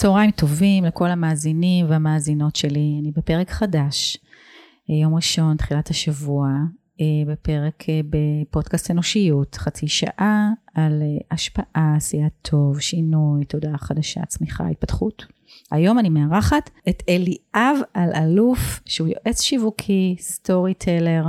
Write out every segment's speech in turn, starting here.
צהריים טובים לכל המאזינים והמאזינות שלי, אני בפרק חדש, אה, יום ראשון, תחילת השבוע, אה, בפרק אה, בפודקאסט אנושיות, חצי שעה על השפעה, עשיית טוב, שינוי, תודעה חדשה, צמיחה, התפתחות. היום אני מארחת את אליאב אלאלוף, שהוא יועץ שיווקי, סטורי טלר,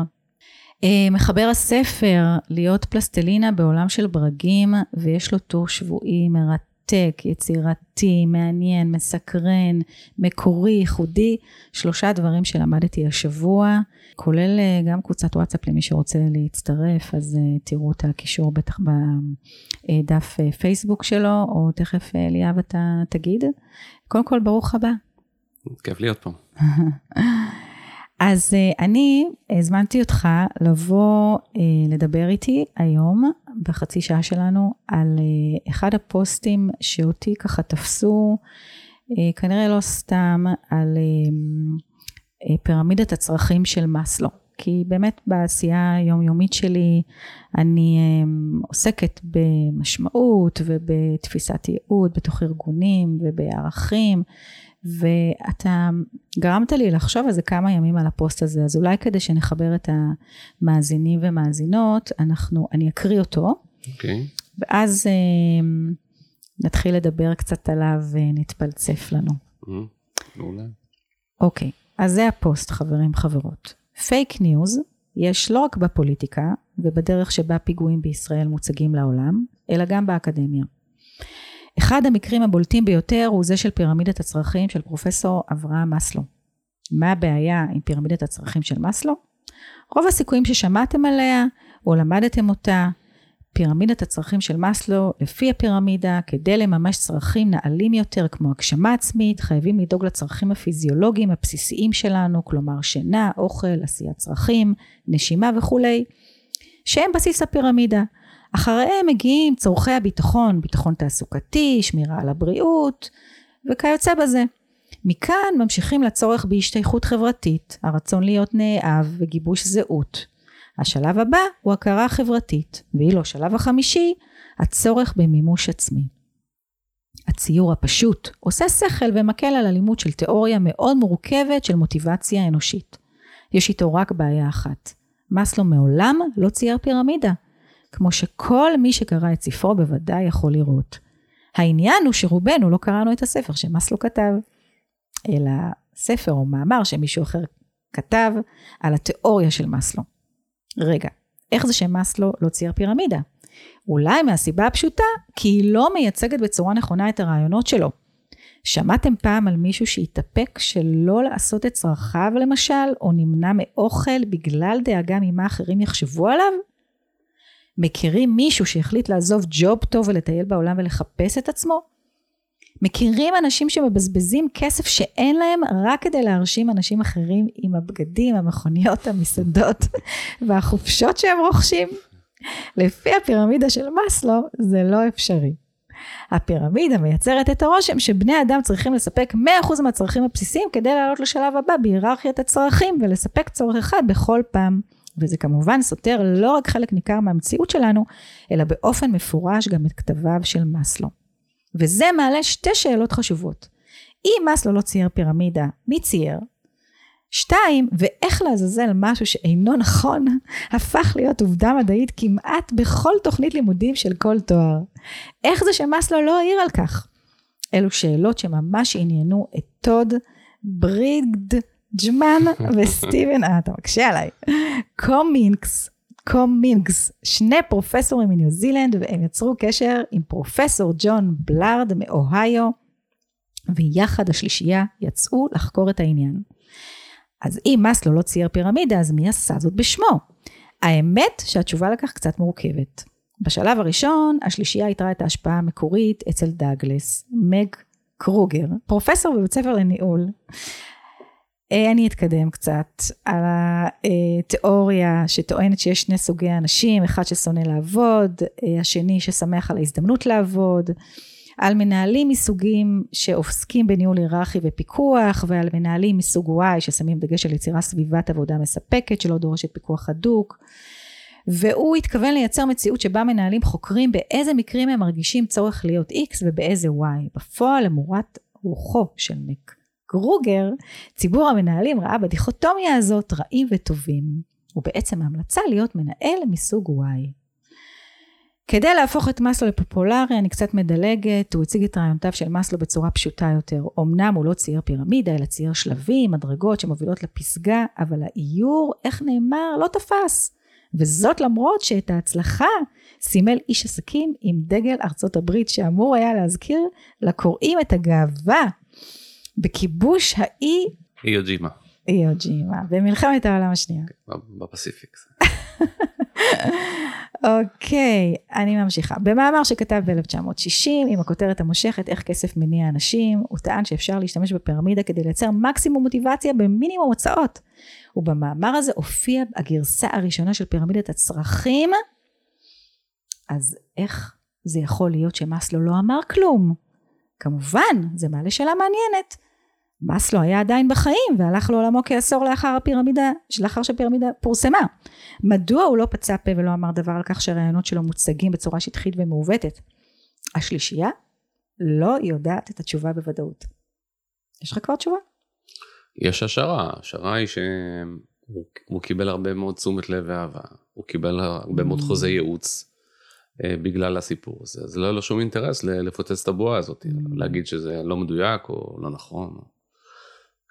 מחבר הספר להיות פלסטלינה בעולם של ברגים, ויש לו טור שבועי מרתק. מרתק, יצירתי, מעניין, מסקרן, מקורי, ייחודי, שלושה דברים שלמדתי השבוע, כולל אה, גם קבוצת וואטסאפ למי שרוצה להצטרף, אז אה, תראו את הקישור בטח בדף אה, פייסבוק שלו, או תכף אליאב אתה תגיד. קודם כל, ברוך הבא. כיף להיות פה. אז אני הזמנתי אותך לבוא לדבר איתי היום בחצי שעה שלנו על אה, אחד הפוסטים שאותי ככה תפסו, אה, כנראה לא סתם, על אה, פירמידת הצרכים של מאסלו. כי באמת בעשייה היומיומית שלי אני עוסקת במשמעות ובתפיסת ייעוד בתוך ארגונים ובערכים ואתה גרמת לי לחשוב על זה כמה ימים על הפוסט הזה, אז אולי כדי שנחבר את המאזינים ומאזינות, אנחנו, אני אקריא אותו, okay. אוקיי. ואז אה, נתחיל לדבר קצת עליו ונתפלסף לנו. Mm-hmm. אוקיי, okay, אז זה הפוסט חברים חברות. פייק ניוז יש לא רק בפוליטיקה ובדרך שבה פיגועים בישראל מוצגים לעולם, אלא גם באקדמיה. אחד המקרים הבולטים ביותר הוא זה של פירמידת הצרכים של פרופסור אברהם מסלו. מה הבעיה עם פירמידת הצרכים של מסלו? רוב הסיכויים ששמעתם עליה או למדתם אותה, פירמידת הצרכים של מסלו, לפי הפירמידה, כדי לממש צרכים נעלים יותר כמו הגשמה עצמית, חייבים לדאוג לצרכים הפיזיולוגיים הבסיסיים שלנו, כלומר שינה, אוכל, עשיית צרכים, נשימה וכולי, שהם בסיס הפירמידה. אחריהם מגיעים צורכי הביטחון, ביטחון תעסוקתי, שמירה על הבריאות וכיוצא בזה. מכאן ממשיכים לצורך בהשתייכות חברתית, הרצון להיות נאהב וגיבוש זהות. השלב הבא הוא הכרה חברתית, ואילו השלב החמישי, הצורך במימוש עצמי. הציור הפשוט עושה שכל ומקל על הלימוד של תיאוריה מאוד מורכבת של מוטיבציה אנושית. יש איתו רק בעיה אחת, מאסלו מעולם לא צייר פירמידה, כמו שכל מי שקרא את ספרו בוודאי יכול לראות. העניין הוא שרובנו לא קראנו את הספר שמאסלו כתב, אלא ספר או מאמר שמישהו אחר כתב על התיאוריה של מאסלו. רגע, איך זה שמאסלו לא צייר פירמידה? אולי מהסיבה הפשוטה, כי היא לא מייצגת בצורה נכונה את הרעיונות שלו. שמעתם פעם על מישהו שהתאפק שלא לעשות את צרכיו למשל, או נמנע מאוכל בגלל דאגה ממה אחרים יחשבו עליו? מכירים מישהו שהחליט לעזוב ג'וב טוב ולטייל בעולם ולחפש את עצמו? מכירים אנשים שמבזבזים כסף שאין להם רק כדי להרשים אנשים אחרים עם הבגדים, המכוניות, המסעדות והחופשות שהם רוכשים? לפי הפירמידה של מאסלו זה לא אפשרי. הפירמידה מייצרת את הרושם שבני אדם צריכים לספק 100% מהצרכים הבסיסיים כדי לעלות לשלב הבא בהיררכיית הצרכים ולספק צורך אחד בכל פעם. וזה כמובן סותר לא רק חלק ניכר מהמציאות שלנו, אלא באופן מפורש גם את כתביו של מאסלו. וזה מעלה שתי שאלות חשובות. אם מאסלו לא צייר פירמידה, מי צייר? שתיים, ואיך לעזאזל משהו שאינו נכון, הפך להיות עובדה מדעית כמעט בכל תוכנית לימודים של כל תואר. איך זה שמאסלו לא העיר על כך? אלו שאלות שממש עניינו את טוד ברידג'מן וסטיבן, אה, אתה מקשה עליי, קומינקס, קומינקס, שני פרופסורים מניו זילנד, והם יצרו קשר עם פרופסור ג'ון באלארד מאוהיו, ויחד השלישייה יצאו לחקור את העניין. אז אם מאסלו לא צייר פירמידה, אז מי עשה זאת בשמו? האמת שהתשובה לכך קצת מורכבת. בשלב הראשון, השלישייה איתרה את ההשפעה המקורית אצל דאגלס, מג קרוגר, פרופסור בבית ספר לניהול, אני אתקדם קצת על התיאוריה שטוענת שיש שני סוגי אנשים, אחד ששונא לעבוד, אה, השני ששמח על ההזדמנות לעבוד, על מנהלים מסוגים שעוסקים בניהול היררכי ופיקוח, ועל מנהלים מסוג Y ששמים דגש על יצירה סביבת עבודה מספקת שלא דורשת פיקוח הדוק. והוא התכוון לייצר מציאות שבה מנהלים חוקרים באיזה מקרים הם מרגישים צורך להיות X ובאיזה Y. בפועל למורת רוחו של מק גרוגר, ציבור המנהלים ראה בדיכוטומיה הזאת רעים וטובים, ובעצם ההמלצה להיות מנהל מסוג Y. כדי להפוך את מאסלו לפופולרי, אני קצת מדלגת, הוא הציג את רעיונותיו של מאסלו בצורה פשוטה יותר. אמנם הוא לא צייר פירמידה, אלא צייר שלבים, מדרגות שמובילות לפסגה, אבל האיור, איך נאמר, לא תפס. וזאת למרות שאת ההצלחה סימל איש עסקים עם דגל ארצות הברית, שאמור היה להזכיר לקוראים את הגאווה בכיבוש האי... איוג'ימה. איוג'ימה, במלחמת העולם השנייה. בפסיפיק. אוקיי, אני ממשיכה. במאמר שכתב ב-1960, עם הכותרת המושכת איך כסף מניע אנשים, הוא טען שאפשר להשתמש בפירמידה כדי לייצר מקסימום מוטיבציה במינימום הוצאות. ובמאמר הזה הופיע הגרסה הראשונה של פירמידת הצרכים. אז איך זה יכול להיות שמאסלו לא אמר כלום? כמובן, זה מעלה שאלה מעניינת. מאסלו היה עדיין בחיים והלך לעולמו כעשור לאחר הפירמידה, לאחר שהפירמידה פורסמה. מדוע הוא לא פצה פה ולא אמר דבר על כך שהרעיונות שלו מוצגים בצורה שטחית ומעוותת? השלישייה לא יודעת את התשובה בוודאות. יש לך כבר תשובה? יש השערה, השערה היא שהוא קיבל הרבה מאוד תשומת לב ואהבה, הוא קיבל הרבה מאוד mm. ייעוץ אה, בגלל הסיפור הזה, אז לא היה לו שום אינטרס לפוצץ את הבועה הזאת, mm. להגיד שזה לא מדויק או לא נכון.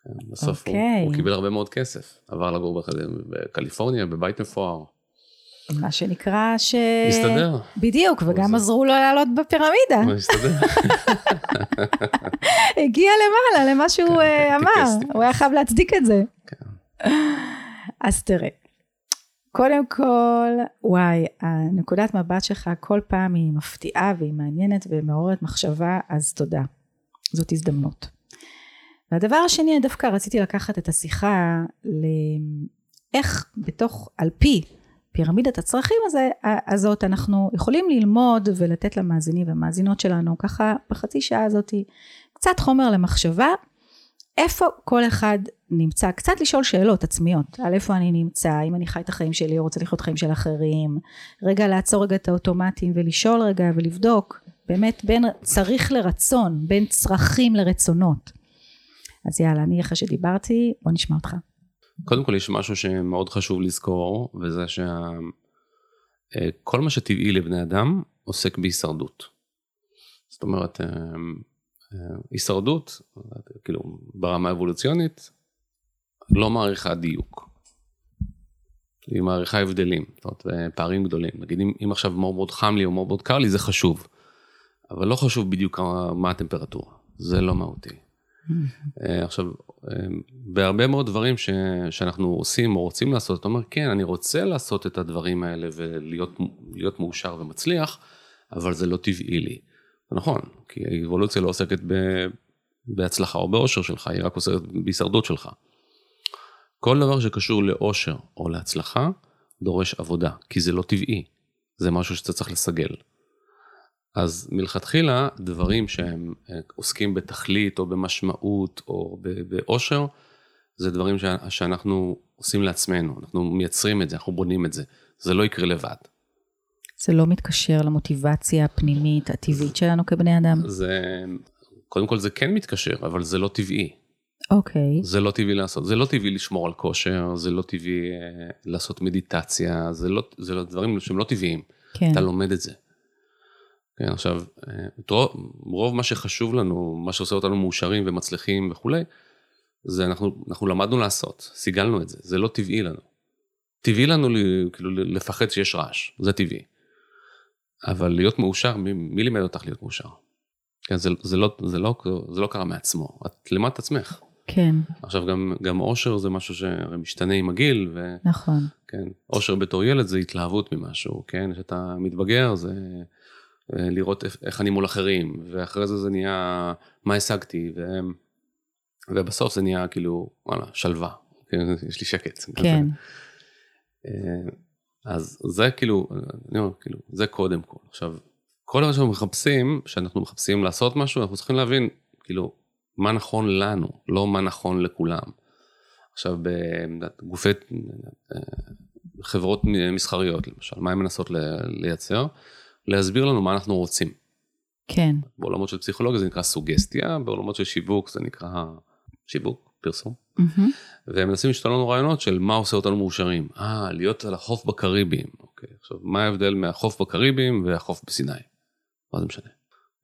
כן, בסוף okay. הוא, הוא אוקיי. קיבל הרבה מאוד כסף, עבר לגור בקליפורניה, בבית מפואר. מה שנקרא ש... הסתדר. בדיוק, וגם. עזרו לו לעלות בפירמידה. הסתדר. הגיע למעלה למה שהוא כן, כן, אמר. הוא היה חייב להצדיק את זה. כן. אז תראה, קודם כל, וואי, הנקודת מבט שלך כל פעם היא מפתיעה והיא מעניינת ומעוררת מחשבה, אז תודה. זאת הזדמנות. והדבר השני, דווקא רציתי לקחת את השיחה לאיך בתוך, על פי פירמידת הצרכים הזה, הזאת אנחנו יכולים ללמוד ולתת למאזינים והמאזינות שלנו ככה בחצי שעה הזאתי קצת חומר למחשבה איפה כל אחד נמצא, קצת לשאול שאלות עצמיות, על איפה אני נמצא, אם אני חי את החיים שלי או רוצה לחיות חיים של אחרים, רגע לעצור רגע את האוטומטים ולשאול רגע ולבדוק באמת בין צריך לרצון, בין צרכים לרצונות. אז יאללה, אני אחרי שדיברתי, בוא נשמע אותך. קודם כל יש משהו שמאוד חשוב לזכור, וזה שכל מה שטבעי לבני אדם עוסק בהישרדות. זאת אומרת, אה, אה, הישרדות, כאילו ברמה האבולוציונית, לא מעריכה דיוק. היא מעריכה הבדלים, זאת אומרת, פערים גדולים. נגיד אם, אם עכשיו מאוד מאוד חם לי או מאוד מאוד קר לי, זה חשוב. אבל לא חשוב בדיוק מה הטמפרטורה, זה לא מהותי. אה, עכשיו, אה, בהרבה מאוד דברים ש, שאנחנו עושים או רוצים לעשות, אתה אומר, כן, אני רוצה לעשות את הדברים האלה ולהיות מאושר ומצליח, אבל זה לא טבעי לי. נכון, כי האבולוציה לא עוסקת ב, בהצלחה או באושר שלך, היא רק עוסקת בהישרדות שלך. כל דבר שקשור לאושר או להצלחה, דורש עבודה, כי זה לא טבעי, זה משהו שאתה צריך לסגל. אז מלכתחילה דברים שהם אה, עוסקים בתכלית או במשמעות או באושר, זה דברים שאנחנו עושים לעצמנו, אנחנו מייצרים את זה, אנחנו בונים את זה, זה לא יקרה לבד. זה לא מתקשר למוטיבציה הפנימית הטבעית שלנו כבני אדם? זה, קודם כל זה כן מתקשר, אבל זה לא טבעי. אוקיי. Okay. זה לא טבעי לעשות, זה לא טבעי לשמור על כושר, זה לא טבעי אה, לעשות מדיטציה, זה לא, זה לא דברים שהם לא טבעיים. כן. אתה לומד את זה. כן, עכשיו, את רוב, רוב מה שחשוב לנו, מה שעושה אותנו מאושרים ומצליחים וכולי, זה אנחנו, אנחנו למדנו לעשות, סיגלנו את זה, זה לא טבעי לנו. טבעי לנו כאילו לפחד שיש רעש, זה טבעי. אבל להיות מאושר, מי, מי לימד אותך להיות מאושר? כן, זה, זה, לא, זה, לא, זה לא קרה מעצמו, את לימדת עצמך. כן. עכשיו גם, גם אושר זה משהו שמשתנה עם הגיל. ו, נכון. כן, אושר בתור ילד זה התלהבות ממשהו, כן, כשאתה מתבגר זה אה, לראות איך אני מול אחרים, ואחרי זה זה נהיה מה השגתי, ו... ובסוף זה נהיה כאילו, וואלה, שלווה, כן, יש לי שקט. כן. אה, אז זה כאילו, אני אומר, כאילו, זה קודם כל. עכשיו, כל מה שאנחנו מחפשים, כשאנחנו מחפשים לעשות משהו, אנחנו צריכים להבין, כאילו, מה נכון לנו, לא מה נכון לכולם. עכשיו, בגופי, אה, חברות מסחריות, למשל, מה הן מנסות לייצר? להסביר לנו מה אנחנו רוצים. כן. בעולמות של פסיכולוגיה זה נקרא סוגסטיה, בעולמות של שיווק זה נקרא שיווק, פרסום. מהמם. והם מנסים לשתול לנו רעיונות של מה עושה אותנו מאושרים. אה, להיות על החוף בקריביים. אוקיי, עכשיו, מה ההבדל מהחוף בקריביים והחוף בסיני? מה זה משנה?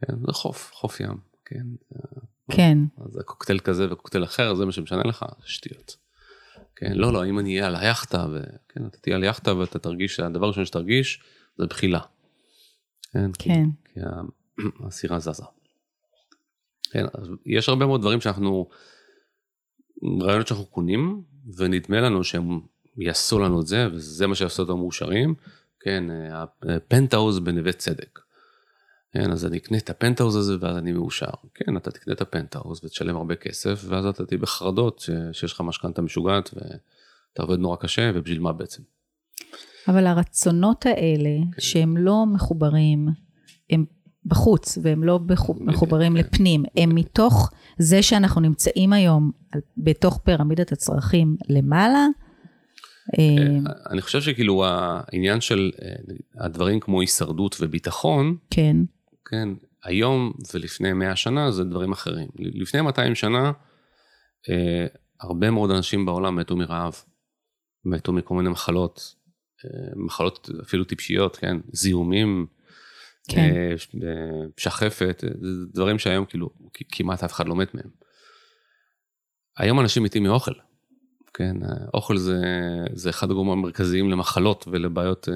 כן, זה חוף, חוף ים, כן. כן. אז זה קוקטייל כזה וקוקטייל אחר, זה מה שמשנה לך? שטויות. כן, לא, לא, אם אני אהיה על היאכטה, וכן, אתה תהיה על יאכטה ואתה תרגיש, הדבר הראשון שתרגיש זה בחילה. כן, כי- כן. כי ה- הסירה זזה. כן, יש הרבה מאוד דברים שאנחנו, רעיונות שאנחנו קונים, ונדמה לנו שהם יעשו לנו את זה, וזה מה שיעשו אותם מאושרים. כן, הפנטהאוז בנווה צדק. כן, אז אני אקנה את הפנטהאוז הזה ואז אני מאושר. כן, אתה תקנה את הפנטהאוז ותשלם הרבה כסף, ואז אתה תהיה בחרדות ש- שיש לך משכנתה משוגעת ואתה עובד נורא קשה, ובשביל מה בעצם? אבל הרצונות האלה, כן. שהם לא מחוברים, הם בחוץ, והם לא בדיוק, מחוברים כן. לפנים, הם מתוך זה שאנחנו נמצאים היום בתוך פירמידת הצרכים למעלה. אה, אני חושב שכאילו העניין של אה, הדברים כמו הישרדות וביטחון, כן, כן, היום ולפני 100 שנה זה דברים אחרים. לפני 200 שנה, אה, הרבה מאוד אנשים בעולם מתו מרעב, מתו מכל מיני מחלות, אה, מחלות אפילו טיפשיות, כן, זיהומים, כן. אה, אה, שחפת, אה, דברים שהיום כאילו כמעט אף אחד לא מת מהם. היום אנשים מתים מאוכל, כן, אוכל זה, זה אחד הגורמים המרכזיים למחלות ולבעיות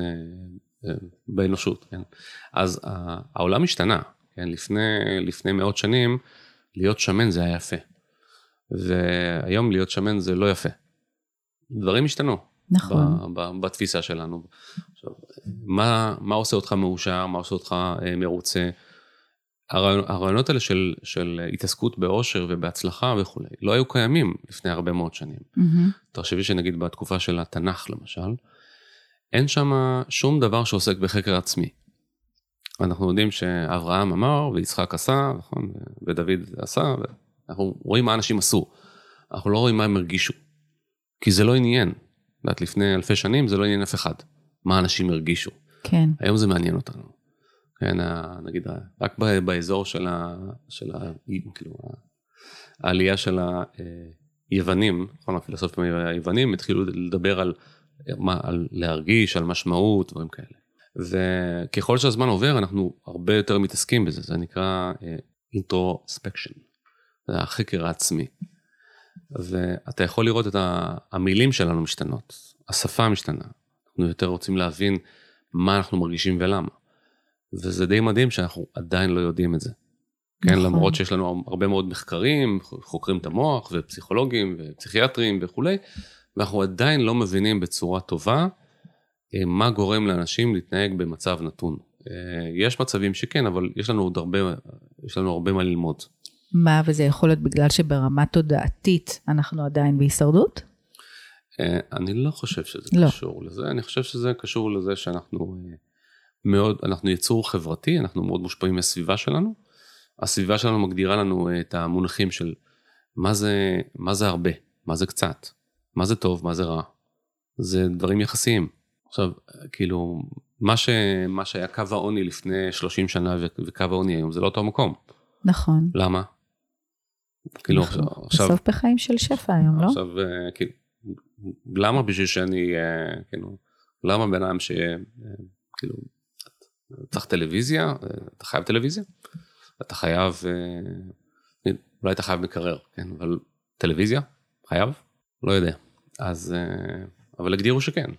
באנושות, כן. אז העולם השתנה, כן, לפני, לפני מאות שנים, להיות שמן זה היה יפה. והיום להיות שמן זה לא יפה. דברים השתנו. נכון. ב- ב- בתפיסה שלנו. עכשיו, מה, מה עושה אותך מאושר, מה עושה אותך אה, מרוצה? הרעיונות האלה של, של התעסקות באושר ובהצלחה וכולי, לא היו קיימים לפני הרבה מאוד שנים. מהמם. תחשבי שנגיד בתקופה של התנ"ך למשל, אין שם שום דבר שעוסק בחקר עצמי. אנחנו יודעים שאברהם אמר ויצחק עשה, נכון, ודוד עשה, ואנחנו רואים מה אנשים עשו. אנחנו לא רואים מה הם הרגישו. כי זה לא עניין. את יודעת, לפני אלפי שנים זה לא עניין אף אחד. מה אנשים הרגישו. כן, היום זה מעניין אותנו. כן, נגיד, רק באזור של ה... של ה... כאילו, העלייה של היוונים, נכון, הפילוסופים היוונים התחילו לדבר על, מה, על להרגיש, על משמעות, דברים כאלה. וככל שהזמן עובר, אנחנו הרבה יותר מתעסקים בזה, זה נקרא אינטרוספקשן, זה החקר העצמי. ואתה יכול לראות את המילים שלנו משתנות, השפה משתנה, אנחנו יותר רוצים להבין מה אנחנו מרגישים ולמה. וזה די מדהים שאנחנו עדיין לא יודעים את זה. כן, נכון. למרות שיש לנו הרבה מאוד מחקרים, חוקרים את המוח ופסיכולוגים ופסיכיאטרים וכולי, ואנחנו עדיין לא מבינים בצורה טובה אה, מה גורם לאנשים להתנהג במצב נתון. אה, יש מצבים שכן, אבל יש לנו עוד הרבה, יש לנו הרבה מה ללמוד. מה, וזה יכול להיות בגלל שברמה תודעתית אנחנו עדיין בהישרדות? אה, אני לא חושב שזה לא. קשור לזה, אני חושב שזה קשור לזה שאנחנו אה, מאוד, אנחנו יצור חברתי, אנחנו מאוד מושפעים מהסביבה שלנו. הסביבה שלנו מגדירה לנו אה, את המונחים של מה זה, מה זה הרבה, מה זה קצת, מה זה טוב, מה זה רע. זה דברים יחסיים. עכשיו, כאילו, מה, ש, מה שהיה קו העוני לפני 30 שנה וקו העוני היום זה לא אותו מקום. נכון. למה? כאילו, אנחנו עכשיו, בסוף בחיים של שפע היום, לא? עכשיו, אה, כאילו, למה בשביל שאני, אה, כאילו, למה בן אדם ש... אה, כאילו, צריך טלוויזיה, אתה חייב טלוויזיה, אתה חייב, אולי אתה חייב מקרר, כן, אבל טלוויזיה, חייב? לא יודע. אז, אבל הגדירו שכן.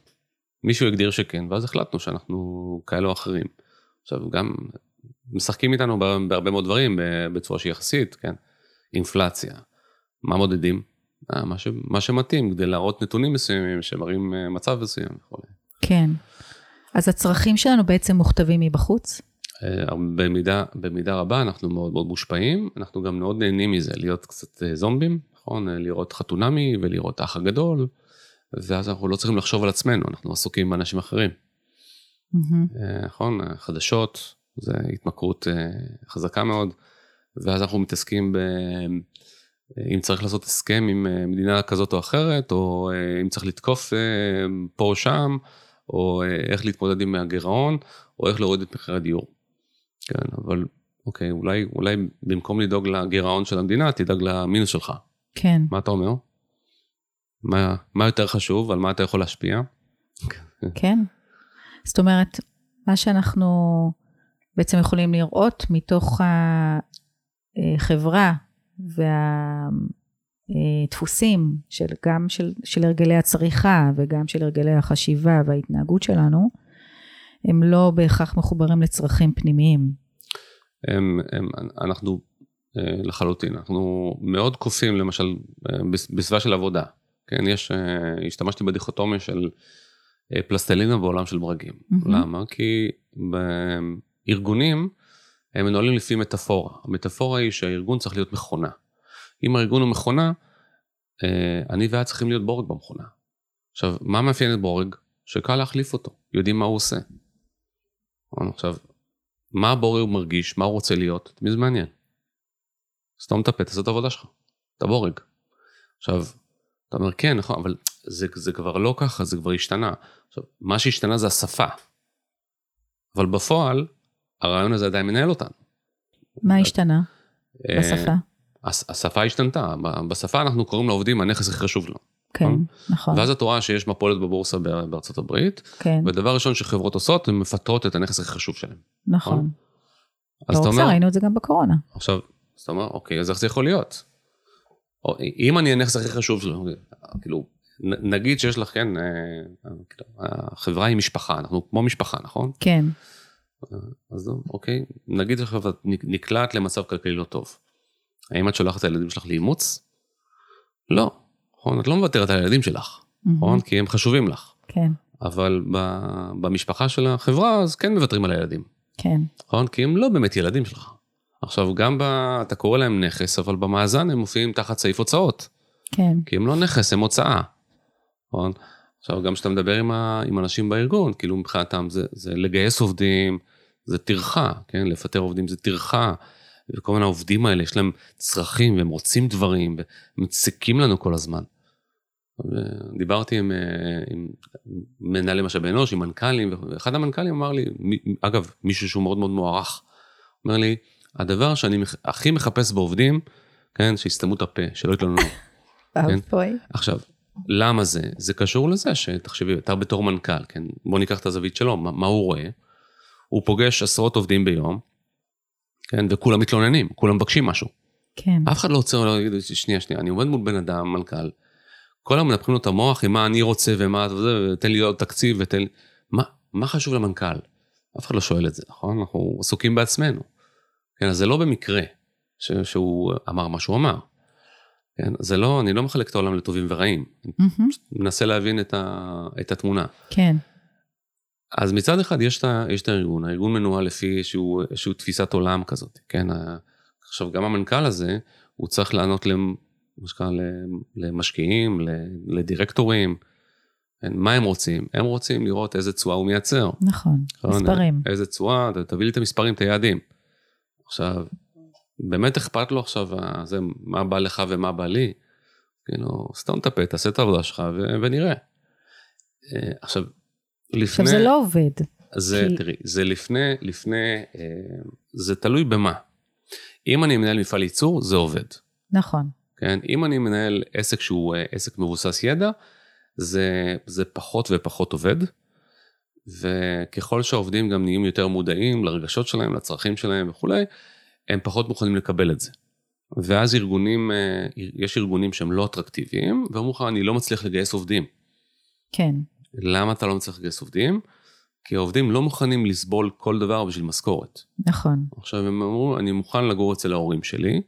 מישהו הגדיר שכן, ואז החלטנו שאנחנו כאלה או אחרים. עכשיו, גם משחקים איתנו בה- בהרבה מאוד דברים בצורה שהיא יחסית, כן? אינפלציה. מה מודדים? אה, מה, ש, מה שמתאים כדי להראות נתונים מסוימים שמראים אה, מצב מסוים וכו'. כן. אז הצרכים שלנו בעצם מוכתבים מבחוץ? אה, במידה, במידה רבה אנחנו מאוד מאוד מושפעים, אנחנו גם מאוד נהנים מזה, להיות קצת זומבים, נכון? לראות חתונמי ולראות האח הגדול, ואז אנחנו לא צריכים לחשוב על עצמנו, אנחנו עסוקים באנשים אחרים. אה, נכון? חדשות, זה התמכרות חזקה מאוד, ואז אנחנו מתעסקים ב... אם צריך לעשות הסכם עם אה, מדינה כזאת או אחרת, או אה, אם צריך לתקוף אה, פה או שם, או איך להתמודד עם הגירעון, או איך להוריד את מחירי הדיור. כן, אבל אוקיי, אולי, אולי במקום לדאוג לגירעון של המדינה, תדאג למינוס שלך. כן. מה אתה אומר? מה, מה יותר חשוב? על מה אתה יכול להשפיע? כן. זאת אומרת, מה שאנחנו בעצם יכולים לראות מתוך החברה והדפוסים של גם של, של הרגלי הצריכה וגם של הרגלי החשיבה וההתנהגות שלנו, הם לא בהכרח מחוברים לצרכים פנימיים. הם, הם, אנחנו אה, לחלוטין, אנחנו מאוד קופים למשל אה, בסביבה של עבודה, כן, יש, אה, השתמשתי בדיכוטומיה של פלסטלינה בעולם של ברגים, mm-hmm. למה? כי בארגונים הם מנוהלים לפי מטאפורה, המטאפורה היא שהארגון צריך להיות מכונה, אם הארגון הוא מכונה, אני ואת צריכים להיות בורג במכונה. עכשיו, מה מאפיין את בורג? שקל להחליף אותו, יודעים מה הוא עושה. עכשיו, מה הבורג מרגיש, מה הוא רוצה להיות, את מי זה מעניין. סתום את הפה, תעשה את העבודה שלך, אתה בורג. עכשיו, אתה אומר כן, נכון, אבל זה, זה כבר לא ככה, זה כבר השתנה. עכשיו, מה שהשתנה זה השפה. אבל בפועל, הרעיון הזה עדיין מנהל אותנו. מה השתנה אה, בשפה? השפה השתנתה, בשפה אנחנו קוראים לעובדים הנכס הכי חשוב לו. כן, נכון. נכון. ואז את רואה שיש מפולת בבורסה בארצות הברית, כן. ודבר ראשון שחברות עושות, הן מפטרות את הנכס הכי חשוב שלהן. נכון. נכון? אז אתה אומר... ראינו את זה גם בקורונה. עכשיו, אז אתה אומר, אוקיי, אז איך זה יכול להיות? או, אם אני הנכס הכי חשוב שלו, כאילו, נגיד שיש לך, כן, אה, כאילו, החברה היא משפחה, אנחנו כמו משפחה, נכון? כן. אז אוקיי, נגיד עכשיו את נקלעת למצב כלכלי לא טוב. האם את שולחת את הילדים שלך לאימוץ? לא. נכון? את לא מוותרת על הילדים שלך, נכון? כי הם חשובים לך. כן. אבל במשפחה של החברה, אז כן מוותרים על הילדים. כן. נכון? כי הם לא באמת ילדים שלך. עכשיו, גם ב... אתה קורא להם נכס, אבל במאזן הם מופיעים תחת סעיף הוצאות. כן. כי הם לא נכס, הם הוצאה. נכון? עכשיו, גם כשאתה מדבר עם, ה... עם אנשים בארגון, כאילו מבחינתם זה, זה לגייס עובדים, זה טרחה, כן? לפטר עובדים זה טרחה. וכל מיני העובדים האלה, יש להם צרכים והם רוצים דברים, והם מציקים לנו כל הזמן. דיברתי עם, אה, עם מנהלי משאבי אנוש, עם מנכ"לים, ואחד המנכ"לים אמר לי, אגב, מישהו שהוא מאוד מאוד מוערך, אומר לי, הדבר שאני הכי מחפש בעובדים, כן, שיסתמו את הפה, שלא יתלוננו. כן? עכשיו, למה זה? זה קשור לזה שתחשבי, אתה בתור מנכ"ל, כן, בוא ניקח את הזווית שלו, מה, מה הוא רואה? הוא פוגש עשרות עובדים ביום, כן, וכולם מתלוננים, כולם מבקשים משהו. כן. אף אחד לא עוצר לו להגיד, שנייה, שנייה, אני עומד מול בן אדם, מנכ"ל, כל היום מנפחים לו את המוח עם מה אני רוצה ומה, וזה, ותן לי עוד תקציב ותן לי... מה, מה חשוב למנכ"ל? אף אחד לא שואל את זה, נכון? אנחנו עסוקים בעצמנו. כן, אז זה לא במקרה ש, שהוא אמר מה שהוא אמר. כן, זה לא, אני לא מחלק את העולם לטובים ורעים. Mm-hmm. מנסה להבין את, ה, את התמונה. כן. אז מצד אחד יש את, יש את הארגון, הארגון מנוהל לפי איזשהו, איזשהו תפיסת עולם כזאת, כן? עכשיו גם המנכ"ל הזה, הוא צריך לענות למשקיעים, לדירקטורים, כן? מה הם רוצים? הם רוצים לראות איזה תשואה הוא מייצר. נכון, נכון מספרים. איזה תשואה, תביא לי את המספרים, את היעדים. עכשיו, באמת אכפת לו עכשיו, זה, מה בא לך ומה בא לי? כאילו, סתום את הפה, תעשה את העבודה שלך ונראה. אה, עכשיו, לפני... עכשיו זה לא עובד. זה, כי... תראי, זה לפני, לפני, אה, זה תלוי במה. אם אני מנהל מפעל ייצור, זה עובד. נכון. כן, אם אני מנהל עסק שהוא אה, עסק מבוסס ידע, זה, זה פחות ופחות עובד. וככל שהעובדים גם נהיים יותר מודעים לרגשות שלהם, לצרכים שלהם וכולי, הם פחות מוכנים לקבל את זה. ואז ארגונים, אה, יש ארגונים שהם לא אטרקטיביים, ואומרים לך, אני לא מצליח לגייס עובדים. כן. למה אתה לא מצליח לגייס עובדים? כי העובדים לא מוכנים לסבול כל דבר בשביל משכורת. נכון. עכשיו הם אמרו, אני מוכן לגור אצל ההורים שלי,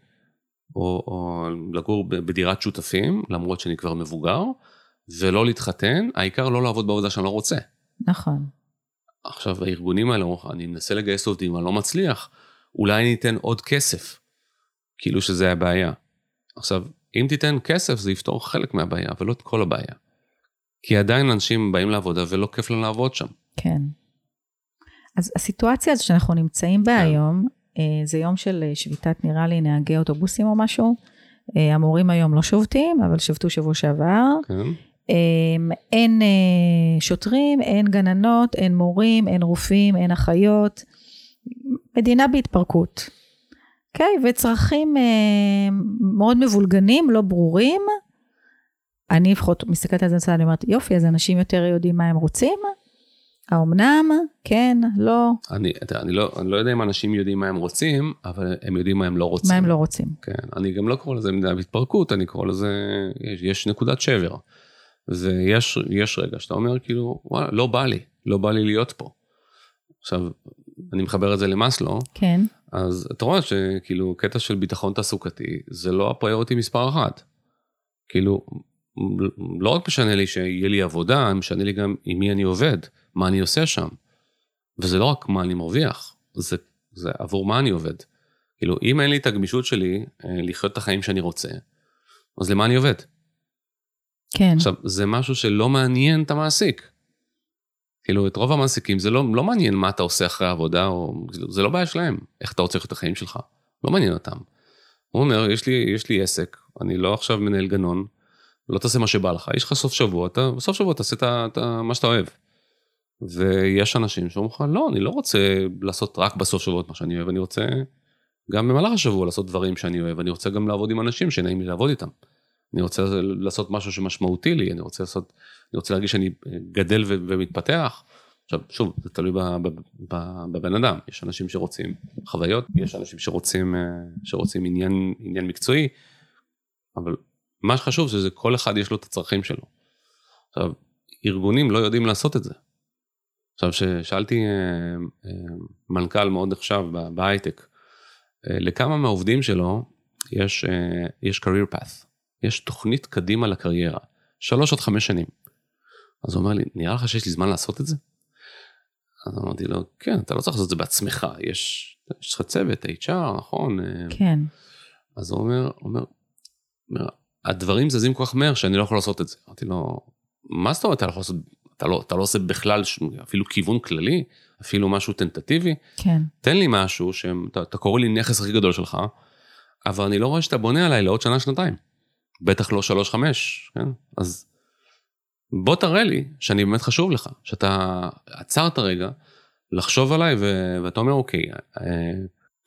או, או לגור בדירת שותפים, למרות שאני כבר מבוגר, ולא להתחתן, העיקר לא לעבוד בעבודה שאני לא רוצה. נכון. עכשיו הארגונים האלה, אני מנסה לגייס עובדים, אני לא מצליח, אולי אני אתן עוד כסף, כאילו שזה הבעיה. עכשיו, אם תיתן כסף זה יפתור חלק מהבעיה, אבל לא את כל הבעיה. כי עדיין אנשים באים לעבודה ולא כיף להם לעבוד שם. כן. אז הסיטואציה הזו שאנחנו נמצאים בה כן. היום, אה, זה יום של אה, שביתת נראה לי נהגי אוטובוסים או משהו. אה, המורים היום לא שובתים, אבל שבתו שבוע שעבר. כן. אין שוטרים, אין גננות, אין מורים, אין רופאים, אין אחיות. מדינה בהתפרקות. אוקיי, וצרכים אה, מאוד מבולגנים, לא ברורים. אני לפחות מסתכלת על זה, אני אומרת, יופי, אז אנשים יותר יודעים מה הם רוצים. האומנם, כן, לא. אני, אני, לא, אני לא יודע אם אנשים יודעים מה הם רוצים, אבל הם יודעים מה הם לא רוצים. מה הם לא רוצים. כן, אני גם לא קורא לזה מדינה בהתפרקות, אני קורא לזה, יש, יש נקודת שבר. ויש רגע שאתה אומר כאילו, וואלה, לא בא לי, לא בא לי להיות פה. עכשיו, אני מחבר את זה למאסלו. כן. אז אתה רואה שכאילו קטע של ביטחון תעסוקתי זה לא הפריוריטי מספר אחת. כאילו, לא רק משנה לי שיהיה לי עבודה, משנה לי גם עם מי אני עובד, מה אני עושה שם. וזה לא רק מה אני מרוויח, זה, זה עבור מה אני עובד. כאילו, אם אין לי את הגמישות שלי אה, לחיות את החיים שאני רוצה, אז למה אני עובד? כן. עכשיו, זה משהו שלא מעניין את המעסיק. כאילו, את רוב המעסיקים זה לא, לא מעניין מה אתה עושה אחרי העבודה, או, זה לא בעיה שלהם, איך אתה רוצה לחיות את החיים שלך. לא מעניין אותם. הוא אומר, יש לי, יש לי עסק, אני לא עכשיו מנהל גנון, לא תעשה מה שבא לך, יש לך סוף שבוע, אתה בסוף שבוע תעשה את, את, מה שאתה אוהב. ויש אנשים שאומרים לך, לא, אני לא רוצה לעשות רק בסוף שבוע את מה שאני אוהב, אני רוצה גם במהלך השבוע לעשות דברים שאני אוהב, אני רוצה גם לעבוד עם אנשים שנעים לי לעבוד איתם. אני רוצה לעשות משהו שמשמעותי לי, אני רוצה לעשות, אני רוצה להרגיש שאני גדל ו- ומתפתח. עכשיו, שוב, זה תלוי בבן אדם, יש אנשים שרוצים חוויות, יש אנשים שרוצים, אה, שרוצים עניין, עניין מקצועי, אבל מה שחשוב זה שכל אחד יש לו את הצרכים שלו. עכשיו, ארגונים לא יודעים לעשות את זה. עכשיו, כששאלתי אה, אה, מנכ"ל מאוד נחשב בהייטק, לכמה מהעובדים שלו יש, יש career path, יש תוכנית קדימה לקריירה, שלוש עד חמש שנים. אז הוא אומר לי, נראה לך שיש לי זמן לעשות את זה? אז אמרתי לו, כן, אתה לא צריך לעשות את זה בעצמך, יש, יש לך צוות, HR, נכון? כן. אז הוא אומר, אומר, אומר, הדברים זזים כל כך מהר שאני לא יכול לעשות את זה. אמרתי לו, מה זאת אומרת אתה לא יכול לעשות, אתה לא, אתה לא עושה בכלל אפילו כיוון כללי, אפילו משהו טנטטיבי? כן. תן לי משהו שאתה קורא לי נכס הכי גדול שלך, אבל אני לא רואה שאתה בונה עליי לעוד שנה, שנתיים. בטח לא שלוש חמש, כן? אז בוא תראה לי שאני באמת חשוב לך, שאתה עצרת רגע לחשוב עליי ו... ואתה אומר אוקיי, אה,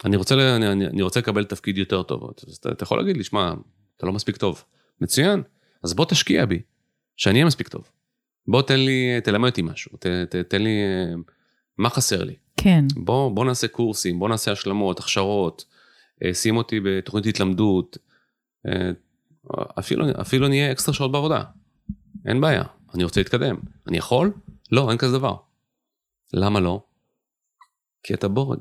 אני רוצה, אני, אני רוצה לקבל תפקיד יותר טוב, אז אתה, אתה יכול להגיד לי, שמע, אתה לא מספיק טוב. מצוין, אז בוא תשקיע בי, שאני אהיה מספיק טוב. בוא תן לי, תלמד אותי משהו, ת, ת, תן לי, מה חסר לי? כן. בוא, בוא נעשה קורסים, בוא נעשה השלמות, הכשרות, אה, שים אותי בתוכנית התלמדות, אה, אפילו, אפילו נהיה אקסטרה שעות בעבודה. אין בעיה, אני רוצה להתקדם. אני יכול? לא, אין כזה דבר. למה לא? כי אתה בורג.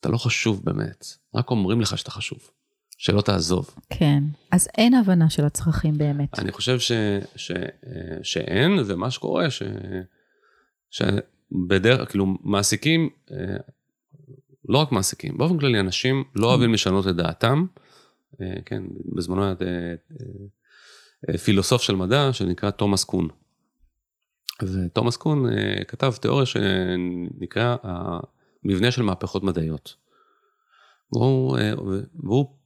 אתה לא חשוב באמת, רק אומרים לך שאתה חשוב. שלא תעזוב. כן, אז אין הבנה של הצרכים באמת. אני חושב ש, ש, שאין, ומה שקורה, ש, שבדרך, כאילו מעסיקים, לא רק מעסיקים, באופן כללי אנשים לא אוהבים לשנות את דעתם. כן, בזמנו היה פילוסוף של מדע שנקרא תומאס קון. ותומאס קון כתב תיאוריה שנקרא המבנה של מהפכות מדעיות. והוא, והוא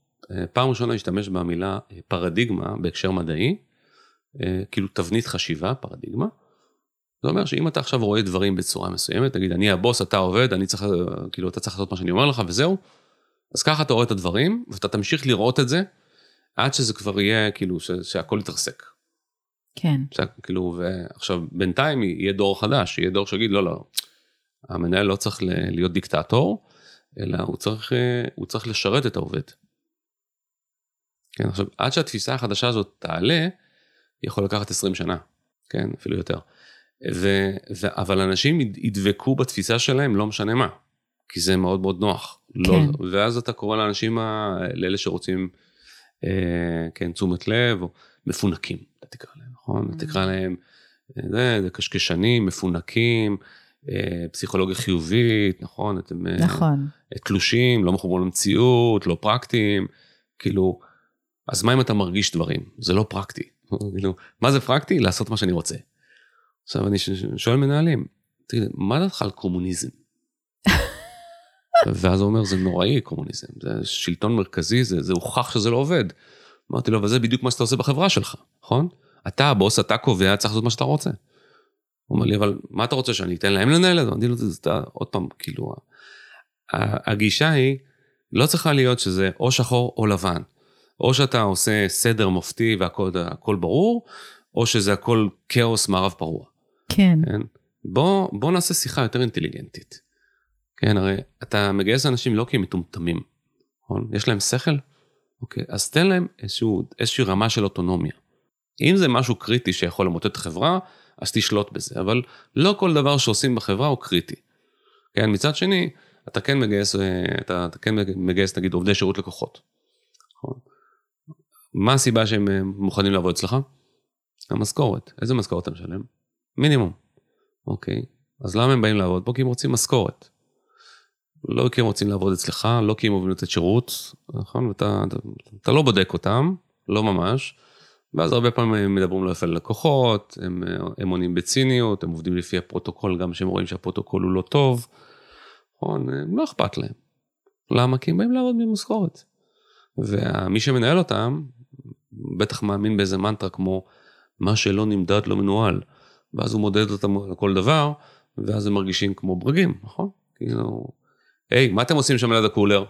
פעם ראשונה השתמש במילה פרדיגמה בהקשר מדעי, כאילו תבנית חשיבה, פרדיגמה. זה אומר שאם אתה עכשיו רואה דברים בצורה מסוימת, תגיד אני הבוס, אתה עובד, אני צריך, כאילו אתה צריך לעשות מה שאני אומר לך וזהו, אז ככה אתה רואה את הדברים, ואתה תמשיך לראות את זה, עד שזה כבר יהיה כאילו שהכל יתרסק. כן. ש, כאילו, ועכשיו בינתיים יהיה דור חדש, יהיה דור שיגיד לא, לא, המנהל לא צריך להיות דיקטטור, אלא הוא צריך, הוא צריך לשרת את העובד. כן, עכשיו, עד שהתפיסה החדשה הזאת תעלה, יכול לקחת 20 שנה, כן, אפילו יותר. ו, ו, אבל אנשים ידבקו בתפיסה שלהם, לא משנה מה, כי זה מאוד מאוד נוח. לא, כן. לא, ואז אתה קורא לאנשים, לאלה שרוצים, אה, כן, תשומת לב, או מפונקים, אתה תקרא להם, נכון? אתה תקרא להם, זה, זה קשקשנים, מפונקים, אה, פסיכולוגיה חיובית, נכון? אתם נכון. אה, תלושים, לא מחוברים למציאות, לא פרקטיים, כאילו, אז מה אם אתה מרגיש דברים? זה לא פרקטי. כאילו, מה זה פרקטי? לעשות מה שאני רוצה. עכשיו אני שואל מנהלים, תגיד, מה דעתך על קומוניזם? ואז הוא אומר, זה נוראי קומוניזם, זה שלטון מרכזי, זה, זה הוכח שזה לא עובד. אמרתי לו, אבל זה בדיוק מה שאתה עושה בחברה שלך, נכון? אתה הבוס, אתה קובע, צריך לעשות מה שאתה רוצה. הוא אומר לי, אבל מה אתה רוצה, שאני אתן להם לנהל את זה? אמרתי לו, זה עוד פעם, כאילו, הגישה היא, לא צריכה להיות שזה או שחור או לבן. או שאתה עושה סדר מופתי והכל ברור, או שזה הכל כאוס מערב פרוע. כן. כן? בוא, בוא נעשה שיחה יותר אינטליגנטית. כן, הרי אתה מגייס אנשים לא כי הם מטומטמים, נכון? יש להם שכל? אוקיי, אז תן להם איזשהו, איזושהי רמה של אוטונומיה. אם זה משהו קריטי שיכול למוטט חברה, אז תשלוט בזה, אבל לא כל דבר שעושים בחברה הוא קריטי. כן, מצד שני, אתה כן מגייס, אתה, אתה כן מגייס נגיד עובדי שירות לקוחות. נכון? מה הסיבה שהם אה, מוכנים לעבוד אצלך? המשכורת. איזה משכורת אתה משלם? מינימום. אוקיי, אז למה הם באים לעבוד פה? כי הם רוצים משכורת. לא כי הם רוצים לעבוד אצלך, לא כי הם אוהבים לתת שירות, נכון? ואתה אתה, אתה לא בודק אותם, לא ממש. ואז הרבה פעמים הם מדברים לא יפה ללקוחות, הם, הם עונים בציניות, הם עובדים לפי הפרוטוקול גם כשהם רואים שהפרוטוקול הוא לא טוב. נכון? לא אכפת להם. למה? כי הם באים לעבוד במשכורת. ומי שמנהל אותם, בטח מאמין באיזה מנטרה כמו, מה שלא נמדד לא מנוהל. ואז הוא מודד אותם על כל דבר, ואז הם מרגישים כמו ברגים, נכון? כאילו, היי, מה אתם עושים שם ליד הקולר?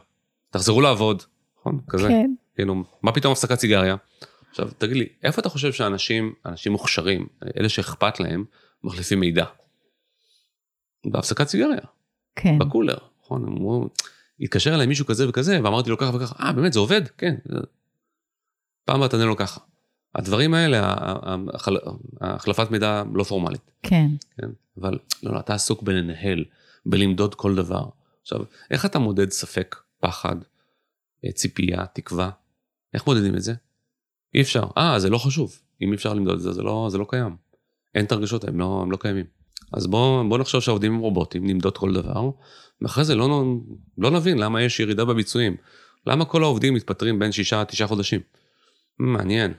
תחזרו לעבוד, נכון? כזה. כן. כאילו, מה פתאום הפסקת סיגריה? עכשיו, תגיד לי, איפה אתה חושב שאנשים, אנשים מוכשרים, אלה שאכפת להם, מחליפים מידע? בהפסקת סיגריה. כן. בקולר, נכון? הם אמרו, התקשר אליי מישהו כזה וכזה, ואמרתי לו ככה וככה, אה, באמת, זה עובד? כן. פעם הבאה תענה לו ככה. הדברים האלה, החלפת מידע לא פורמלית. כן. כן. אבל לא, לא, אתה עסוק בלנהל, בלמדוד כל דבר. עכשיו, איך אתה מודד ספק, פחד, אה, ציפייה, תקווה? איך מודדים את זה? אי אפשר. אה, זה לא חשוב. אם אי אפשר למדוד את זה, זה לא, זה לא קיים. אין את הרגשות, הם לא, הם לא קיימים. אז בואו בוא נחשוב שהעובדים הם רובוטים, נמדוד כל דבר, ואחרי זה לא, לא נבין למה יש ירידה בביצועים. למה כל העובדים מתפטרים בין שישה תשעה חודשים? מעניין.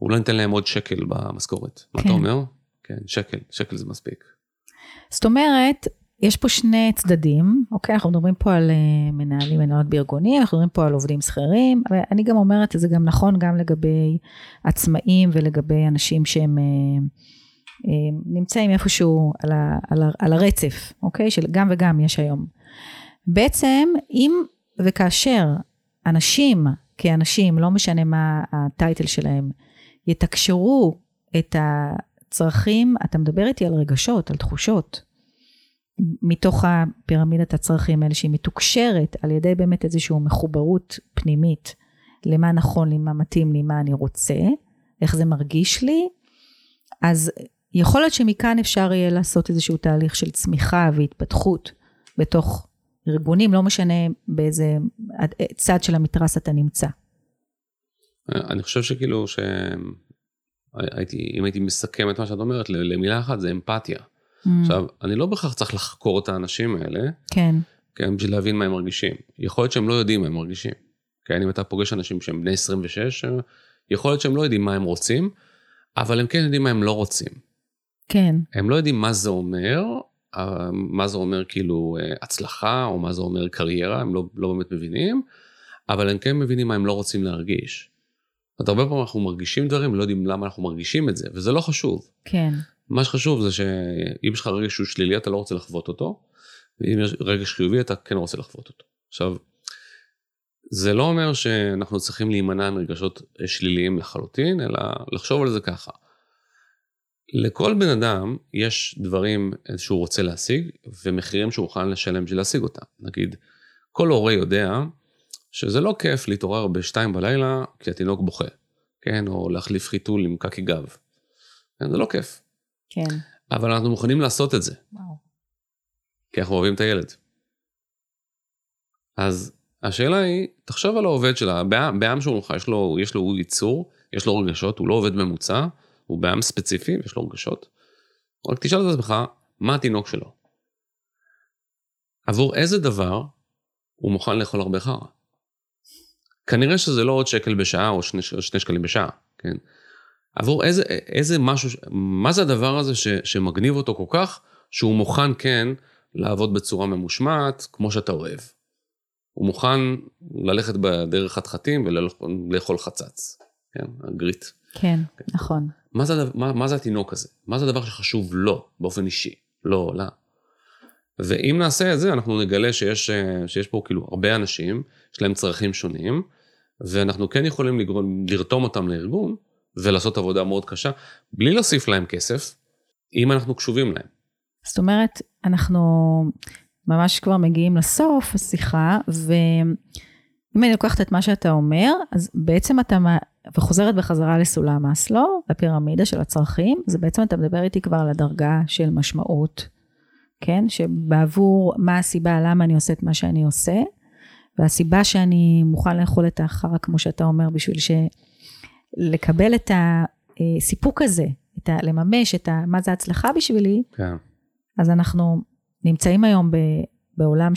אולי ניתן להם עוד שקל במשכורת. כן. מה אתה כן. אומר? כן, שקל, שקל זה מספיק. זאת אומרת, יש פה שני צדדים, אוקיי? אנחנו מדברים פה על uh, מנהלים מנהלות בארגונים, אנחנו מדברים פה על עובדים שכירים, ואני גם אומרת, זה גם נכון גם לגבי עצמאים ולגבי אנשים שהם uh, uh, נמצאים איפשהו על, ה, על, ה, על הרצף, אוקיי? של גם וגם יש היום. בעצם, אם וכאשר אנשים כאנשים, לא משנה מה הטייטל שלהם, יתקשרו את הצרכים, אתה מדבר איתי על רגשות, על תחושות, מתוך הפירמידת הצרכים האלה, שהיא מתוקשרת על ידי באמת איזושהי מחוברות פנימית למה נכון לי, מה מתאים לי, מה אני רוצה, איך זה מרגיש לי, אז יכול להיות שמכאן אפשר יהיה לעשות איזשהו תהליך של צמיחה והתפתחות בתוך ארגונים, לא משנה באיזה צד של המתרס אתה נמצא. אני חושב שכאילו, ש... הייתי, אם הייתי מסכם את מה שאת אומרת למילה אחת, זה אמפתיה. Mm. עכשיו, אני לא בהכרח צריך לחקור את האנשים האלה. כן. כן, בשביל להבין מה הם מרגישים. יכול להיות שהם לא יודעים מה הם מרגישים. כן, אם אתה פוגש אנשים שהם בני 26, יכול להיות שהם לא יודעים מה הם רוצים, אבל הם כן יודעים מה הם לא רוצים. כן. הם לא יודעים מה זה אומר, מה זה אומר כאילו אה, הצלחה, או מה זה אומר קריירה, הם לא, לא באמת מבינים, אבל הם כן מבינים מה הם לא רוצים להרגיש. זאת הרבה פעמים אנחנו מרגישים דברים, לא יודעים למה אנחנו מרגישים את זה, וזה לא חשוב. כן. מה שחשוב זה שאם יש לך רגש שהוא שלילי, אתה לא רוצה לחוות אותו, ואם יש רגש חיובי, אתה כן רוצה לחוות אותו. עכשיו, זה לא אומר שאנחנו צריכים להימנע מרגשות שליליים לחלוטין, אלא לחשוב על זה ככה. לכל בן אדם יש דברים שהוא רוצה להשיג, ומחירים שהוא מוכן לשלם בשביל להשיג אותם. נגיד, כל הורה יודע שזה לא כיף להתעורר בשתיים בלילה כי התינוק בוכה, כן? או להחליף חיתול עם קקי גב. כן, זה לא כיף. כן. אבל אנחנו מוכנים לעשות את זה. וואו. כי אנחנו אוהבים את הילד. אז השאלה היא, תחשוב על העובד שלה, בעם שהוא מולך, יש לו, יש לו ייצור, יש לו רגשות, הוא לא עובד ממוצע, הוא בעם ספציפי, יש לו רגשות. רק תשאל את עצמך, מה התינוק שלו? עבור איזה דבר הוא מוכן לאכול הרבה חרא? כנראה שזה לא עוד שקל בשעה או שני, שני שקלים בשעה, כן? עבור איזה, איזה משהו, מה זה הדבר הזה ש, שמגניב אותו כל כך, שהוא מוכן כן לעבוד בצורה ממושמעת, כמו שאתה אוהב. הוא מוכן ללכת בדרך חתחתים ולאכול חצץ, כן? הגריט. כן, כן. נכון. מה זה, מה, מה זה התינוק הזה? מה זה הדבר שחשוב לו באופן אישי? לא, לא. ואם נעשה את זה, אנחנו נגלה שיש, שיש פה כאילו הרבה אנשים, יש להם צרכים שונים, ואנחנו כן יכולים לגרום, לרתום אותם לארגון ולעשות עבודה מאוד קשה, בלי להוסיף להם כסף, אם אנחנו קשובים להם. זאת אומרת, אנחנו ממש כבר מגיעים לסוף השיחה, ואם אני לוקחת את מה שאתה אומר, אז בעצם אתה, וחוזרת בחזרה לסולם מאסלו, לפירמידה של הצרכים, זה בעצם אתה מדבר איתי כבר על הדרגה של משמעות, כן? שבעבור מה הסיבה למה אני עושה את מה שאני עושה, והסיבה שאני מוכן לאכול את החרא, כמו שאתה אומר, בשביל ש... לקבל את הסיפוק הזה, את ה... לממש את ה... מה זה הצלחה בשבילי, כן. אז אנחנו נמצאים היום ב... בעולם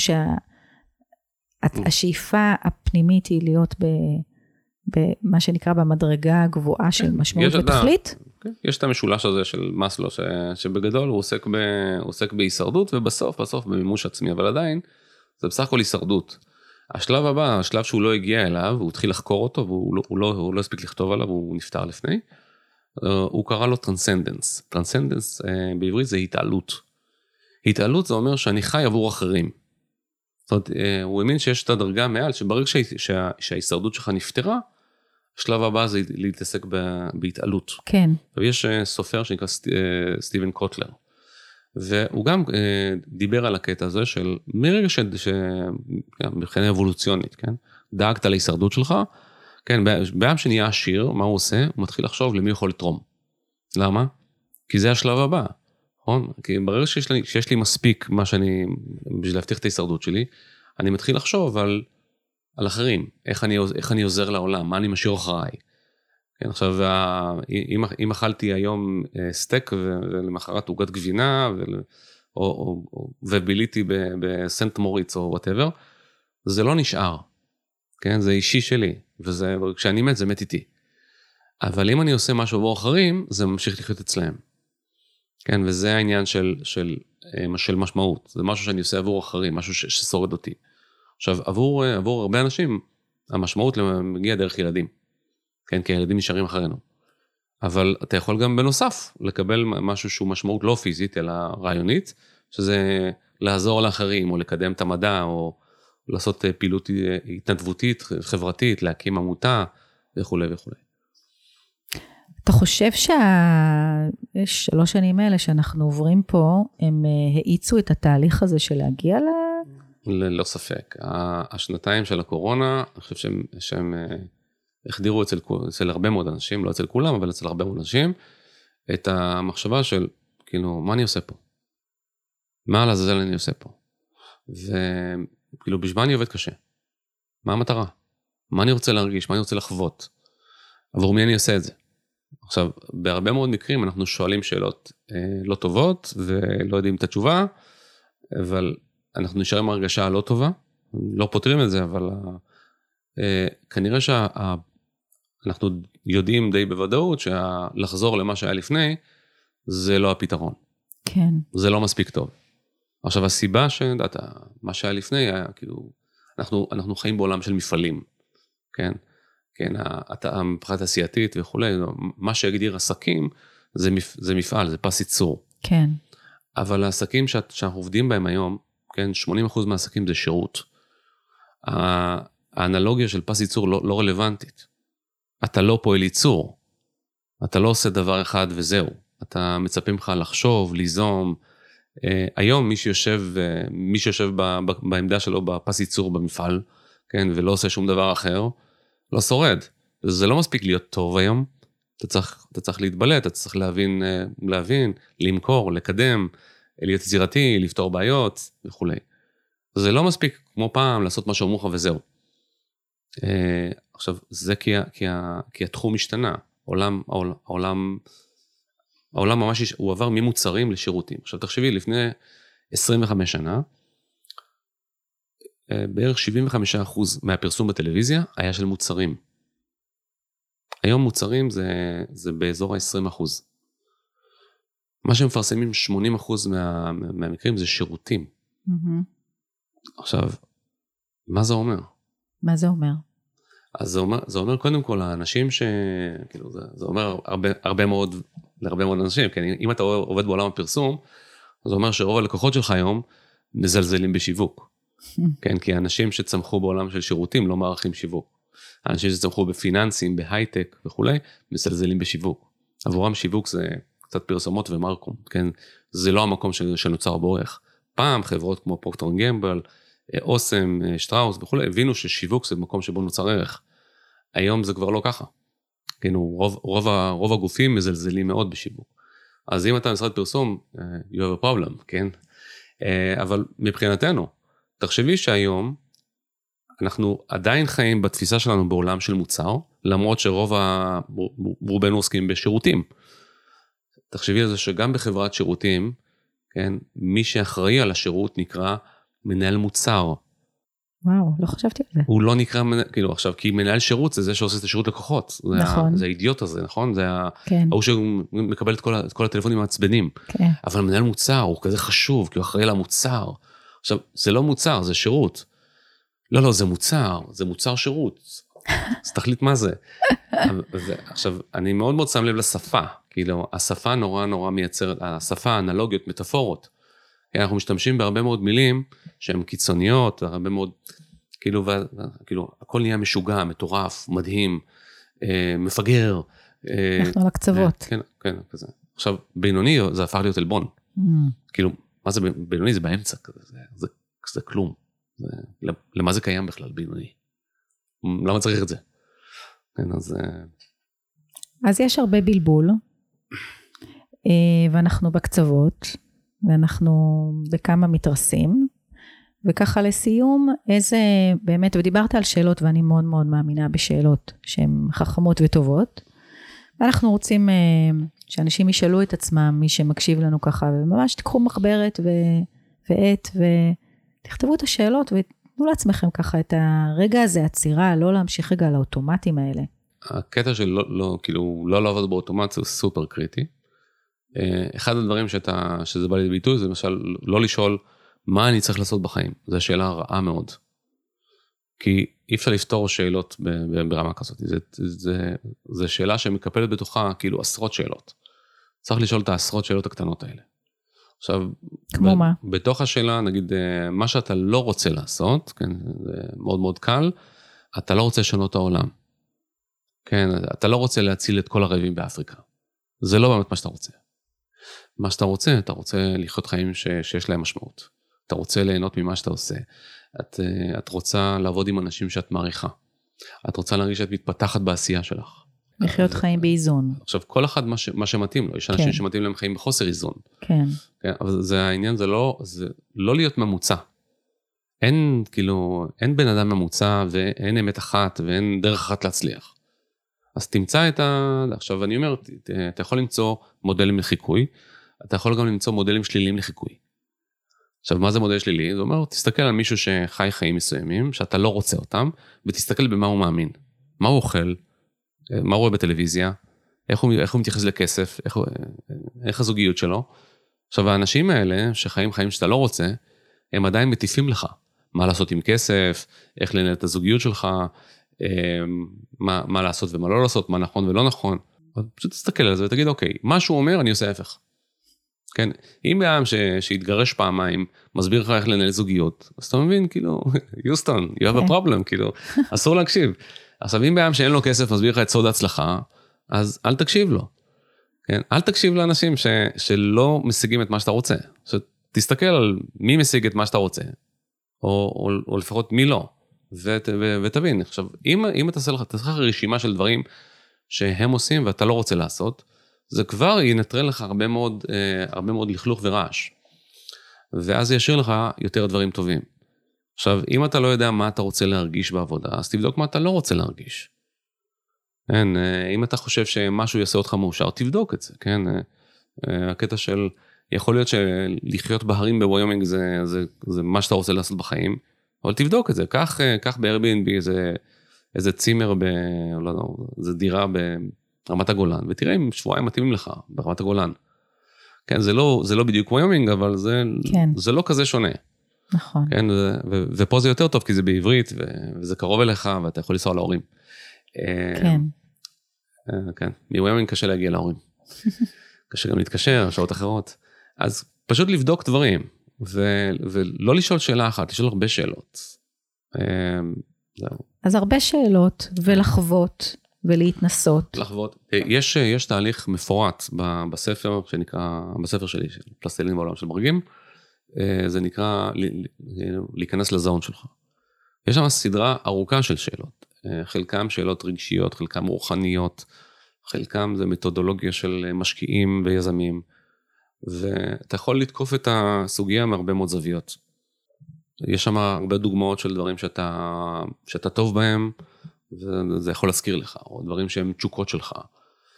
שהשאיפה שה... הפנימית היא להיות ב... במה שנקרא במדרגה הגבוהה של כן, משמעות ותכלית. כן, יש את המשולש הזה של מאסלו, ש... שבגדול הוא עוסק, ב... הוא עוסק בהישרדות, ובסוף, בסוף במימוש עצמי, אבל עדיין, זה בסך הכל הישרדות. השלב הבא, השלב שהוא לא הגיע אליו, הוא התחיל לחקור אותו והוא לא, הוא לא, הוא לא הספיק לכתוב עליו, הוא נפטר לפני, אה, הוא קרא לו transcendence. transcendence אה, בעברית זה התעלות. התעלות זה אומר שאני חי עבור אחרים. זאת אומרת, אה, הוא האמין שיש את הדרגה מעל, שברגע שה, שה, שההישרדות שלך נפתרה, השלב הבא זה להתעסק בהתעלות. כן. ויש סופר שנקרא סטיבן קוטלר. והוא גם אה, דיבר על הקטע הזה של מרגע שמבחינה כן, אבולוציונית, כן, דאגת להישרדות שלך, כן, בעם שנהיה עשיר, מה הוא עושה? הוא מתחיל לחשוב למי יכול לתרום. למה? כי זה השלב הבא, נכון? כי ברגע שיש לי, שיש לי מספיק מה שאני, בשביל להבטיח את ההישרדות שלי, אני מתחיל לחשוב על, על אחרים, איך אני, איך אני עוזר לעולם, מה אני משאיר אחריי. כן, עכשיו, אם, אם אכלתי היום אה, סטייק ולמחרת עוגת גבינה ו, או, או, או, וביליתי בסנט מוריץ או whatever, זה לא נשאר, כן, זה אישי שלי, וכשאני מת זה מת איתי. אבל אם אני עושה משהו עבור אחרים, זה ממשיך לחיות אצלם. כן, וזה העניין של, של, אה, של משמעות, זה משהו שאני עושה עבור אחרים, משהו ש, ששורד אותי. עכשיו, עבור, אה, עבור הרבה אנשים, המשמעות מגיעה דרך ילדים. כן, כי הילדים נשארים אחרינו. אבל אתה יכול גם בנוסף לקבל משהו שהוא משמעות לא פיזית, אלא רעיונית, שזה לעזור לאחרים, או לקדם את המדע, או לעשות אה, פעילות אה, התנדבותית, חברתית, להקים עמותה, וכולי וכולי. אתה חושב שהשלוש שנים האלה שאנחנו עוברים פה, הם האיצו את התהליך הזה של להגיע ל... ללא ספק. השנתיים של הקורונה, אני חושב שהם, שהם החדירו אצל, אצל הרבה מאוד אנשים, לא אצל כולם, אבל אצל הרבה מאוד אנשים, את המחשבה של, כאילו, מה אני עושה פה? מה לעזאזל אני עושה פה? וכאילו, בשביל מה אני עובד קשה? מה המטרה? מה אני רוצה להרגיש? מה אני רוצה לחוות? עבור מי אני עושה את זה? עכשיו, בהרבה מאוד מקרים אנחנו שואלים שאלות אה, לא טובות ולא יודעים את התשובה, אבל אנחנו נשארים עם הרגשה לא טובה, לא פותרים את זה, אבל אה, כנראה שה... אנחנו יודעים די בוודאות שלחזור למה שהיה לפני, זה לא הפתרון. כן. זה לא מספיק טוב. עכשיו הסיבה שאת מה שהיה לפני היה כאילו, אנחנו, אנחנו חיים בעולם של מפעלים, כן? כן, מבחינה תעשייתית וכולי, מה שהגדיר עסקים זה, מפ, זה מפעל, זה פס ייצור. כן. אבל העסקים שאת, שאנחנו עובדים בהם היום, כן, 80% מהעסקים זה שירות. האנלוגיה של פס ייצור לא, לא רלוונטית. אתה לא פועל ייצור. אתה לא עושה דבר אחד וזהו. אתה מצפה ממך לחשוב, ליזום. Uh, היום מי שיושב, uh, מי שיושב ב, ב, בעמדה שלו בפס ייצור במפעל, כן, ולא עושה שום דבר אחר, לא שורד. זה לא מספיק להיות טוב היום. אתה צריך, אתה צריך להתבלט, אתה צריך להבין, uh, להבין, למכור, לקדם, להיות יצירתי, לפתור בעיות וכולי. זה לא מספיק כמו פעם לעשות מה שאומרו לך וזהו. Uh, עכשיו, זה כי, כי, כי התחום השתנה, העולם, העולם, העולם ממש, הוא עבר ממוצרים לשירותים. עכשיו תחשבי, לפני 25 שנה, אה, בערך 75% מהפרסום בטלוויזיה היה של מוצרים. היום מוצרים זה, זה באזור ה-20%. מה שמפרסמים 80% מה, מהמקרים זה שירותים. Mm-hmm. עכשיו, מה זה אומר? מה זה אומר? אז זה אומר, זה אומר קודם כל האנשים ש... כאילו זה, זה אומר הרבה, הרבה מאוד, להרבה מאוד אנשים, כי אם אתה עובד בעולם הפרסום, זה אומר שרוב הלקוחות שלך היום מזלזלים בשיווק. כן, כי האנשים שצמחו בעולם של שירותים לא מערכים שיווק. האנשים שצמחו בפיננסים, בהייטק וכולי, מזלזלים בשיווק. עבורם שיווק זה קצת פרסומות ומרקום, כן? זה לא המקום שנוצר באורך. פעם חברות כמו פוקטור גמבל, אוסם, שטראוס וכולי, הבינו ששיווק זה מקום שבו נוצר ערך. היום זה כבר לא ככה. כן, רוב, רוב, רוב הגופים מזלזלים מאוד בשיווק. אז אם אתה משרד פרסום, uh, you have a problem, כן? אבל מבחינתנו, תחשבי שהיום אנחנו עדיין חיים בתפיסה שלנו בעולם של מוצר, למרות שרוב ה... רובנו עוסקים בשירותים. תחשבי על זה שגם בחברת שירותים, כן, מי שאחראי על השירות נקרא מנהל מוצר. וואו, לא חשבתי על זה. הוא לא נקרא, מנהל, עכשיו, כי מנהל שירות זה זה שעושה את השירות לקוחות. נכון. זה האידיוט הזה, נכון? זה כן. ההוא שמקבל את כל, את כל הטלפונים המעצבנים. כן. אבל מנהל מוצר הוא כזה חשוב, כי הוא אחראי על המוצר. עכשיו, זה לא מוצר, זה שירות. לא, לא, זה מוצר, זה מוצר שירות. אז תחליט מה זה. עכשיו, אני מאוד מאוד שם לב לשפה. כאילו, השפה נורא נורא מייצרת, השפה, אנלוגיות, מטאפורות. אנחנו משתמשים בהרבה מאוד מילים שהן קיצוניות, הרבה מאוד, כאילו, ו, כאילו, הכל נהיה משוגע, מטורף, מדהים, אה, מפגר. אה, אנחנו על הקצוות. כן, כן, כזה. עכשיו, בינוני זה הפך להיות עלבון. Mm. כאילו, מה זה בינוני? זה באמצע כזה, זה, זה, זה כלום. זה, למה זה קיים בכלל בינוני? למה צריך את זה? כן, אז... אה, אז יש הרבה בלבול, ואנחנו בקצוות. ואנחנו בכמה מתרסים. וככה לסיום, איזה, באמת, ודיברת על שאלות ואני מאוד מאוד מאמינה בשאלות שהן חכמות וטובות. ואנחנו רוצים uh, שאנשים ישאלו את עצמם, מי שמקשיב לנו ככה, וממש תיקחו מחברת ו- ועט ותכתבו את השאלות ותנו לעצמכם ככה את הרגע הזה, עצירה, לא להמשיך רגע על האוטומטים האלה. הקטע של לא, לא, כאילו, לא לעבוד באוטומט זה סופר קריטי. אה, אחד הדברים שאתה, שזה בא לידי ביטוי זה למשל לא לשאול מה אני צריך לעשות בחיים, זו שאלה רעה מאוד. כי אי אפשר לפתור שאלות ברמה כזאת, זה שאלה שמקפלת בתוכה כאילו עשרות שאלות. צריך לשאול את העשרות שאלות הקטנות האלה. עכשיו, כמו ב, מה? בתוך השאלה, נגיד, אה, מה שאתה לא רוצה לעשות, כן, זה מאוד מאוד קל, אתה לא רוצה לשנות את העולם. כן, אתה לא רוצה להציל את כל הרעבים באפריקה. זה לא באמת מה שאתה רוצה. מה שאתה רוצה, אתה רוצה לחיות חיים ש, שיש להם משמעות. אתה רוצה ליהנות ממה שאתה עושה. את, אה, את רוצה לעבוד עם אנשים שאת מעריכה. את רוצה להרגיש שאת מתפתחת בעשייה שלך. לחיות חיים באיזון. עכשיו, כל אחד מה, ש, מה שמתאים לו, יש אנשים כן. שמתאים להם חיים בחוסר איזון. כן. כן. אבל זה העניין, זה לא, זה לא להיות ממוצע. אין, כאילו, אין בן אדם ממוצע ואין אמת אחת ואין דרך אחת להצליח. אז תמצא את ה... עכשיו, אני אומר, אתה יכול למצוא מודלים לחיקוי, אתה יכול גם למצוא מודלים שליליים לחיקוי. עכשיו, מה זה מודל שלילי? זה אומר, תסתכל על מישהו שחי חיים מסוימים, שאתה לא רוצה אותם, ותסתכל במה הוא מאמין. מה הוא אוכל, מה הוא רואה בטלוויזיה, איך הוא, איך הוא מתייחס לכסף, איך, איך הזוגיות שלו. עכשיו, האנשים האלה, שחיים חיים שאתה לא רוצה, הם עדיין מטיפים לך. מה לעשות עם כסף, איך לנהל את הזוגיות שלך, מה, מה לעשות ומה לא לעשות, מה נכון ולא נכון. פשוט תסתכל על זה ותגיד, אוקיי, מה שהוא אומר, אני עושה ההפך. כן, אם בן שהתגרש פעמיים מסביר לך איך לנהל זוגיות, אז אתה מבין, כאילו, יוסטון, you have a כן. problem, כאילו, אסור להקשיב. עכשיו, אם בן שאין לו כסף מסביר לך את סוד ההצלחה, אז אל תקשיב לו. כן, אל תקשיב לאנשים ש, שלא משיגים את מה שאתה רוצה. תסתכל על מי משיג את מה שאתה רוצה, או, או, או לפחות מי לא, ות, ו, ותבין. עכשיו, אם, אם אתה עושה לך, תעשה לך רשימה של דברים שהם עושים ואתה לא רוצה לעשות, זה כבר ינטרל לך הרבה מאוד, אה, הרבה מאוד לכלוך ורעש. ואז זה ישאיר לך יותר דברים טובים. עכשיו, אם אתה לא יודע מה אתה רוצה להרגיש בעבודה, אז תבדוק מה אתה לא רוצה להרגיש. כן, אה, אם אתה חושב שמשהו יעשה אותך מאושר, תבדוק את זה, כן? אה, הקטע של, יכול להיות שלחיות בהרים בוויומינג זה, זה, זה מה שאתה רוצה לעשות בחיים, אבל תבדוק את זה, קח, קח ב-Airbnb איזה, איזה צימר, ב, לא, לא, איזה דירה רמת הגולן, ותראה אם שבועיים מתאימים לך ברמת הגולן. כן, זה לא, זה לא בדיוק וויומינג, אבל זה, כן. זה לא כזה שונה. נכון. כן, ו, ו, ופה זה יותר טוב, כי זה בעברית, ו, וזה קרוב אליך, ואתה יכול לנסוע להורים. כן. אה, כן, מוויומינג קשה להגיע להורים. קשה גם להתקשר, שעות אחרות. אז פשוט לבדוק דברים. ו, ולא לשאול שאלה אחת, לשאול הרבה שאלות. אה, זהו. אז הרבה שאלות, ולחוות, ולהתנסות. לחוות. אה, יש, יש תהליך מפורט בספר שנקרא, בספר שלי, פלסטלינים בעולם של ברגים, זה נקרא להיכנס לזון שלך. יש שם סדרה ארוכה של שאלות, חלקם שאלות רגשיות, חלקם רוחניות, חלקם זה מתודולוגיה של משקיעים ויזמים, ואתה יכול לתקוף את הסוגיה מהרבה מאוד זוויות. יש שם הרבה דוגמאות של דברים שאתה, שאתה טוב בהם, וזה יכול להזכיר לך, או דברים שהם תשוקות שלך.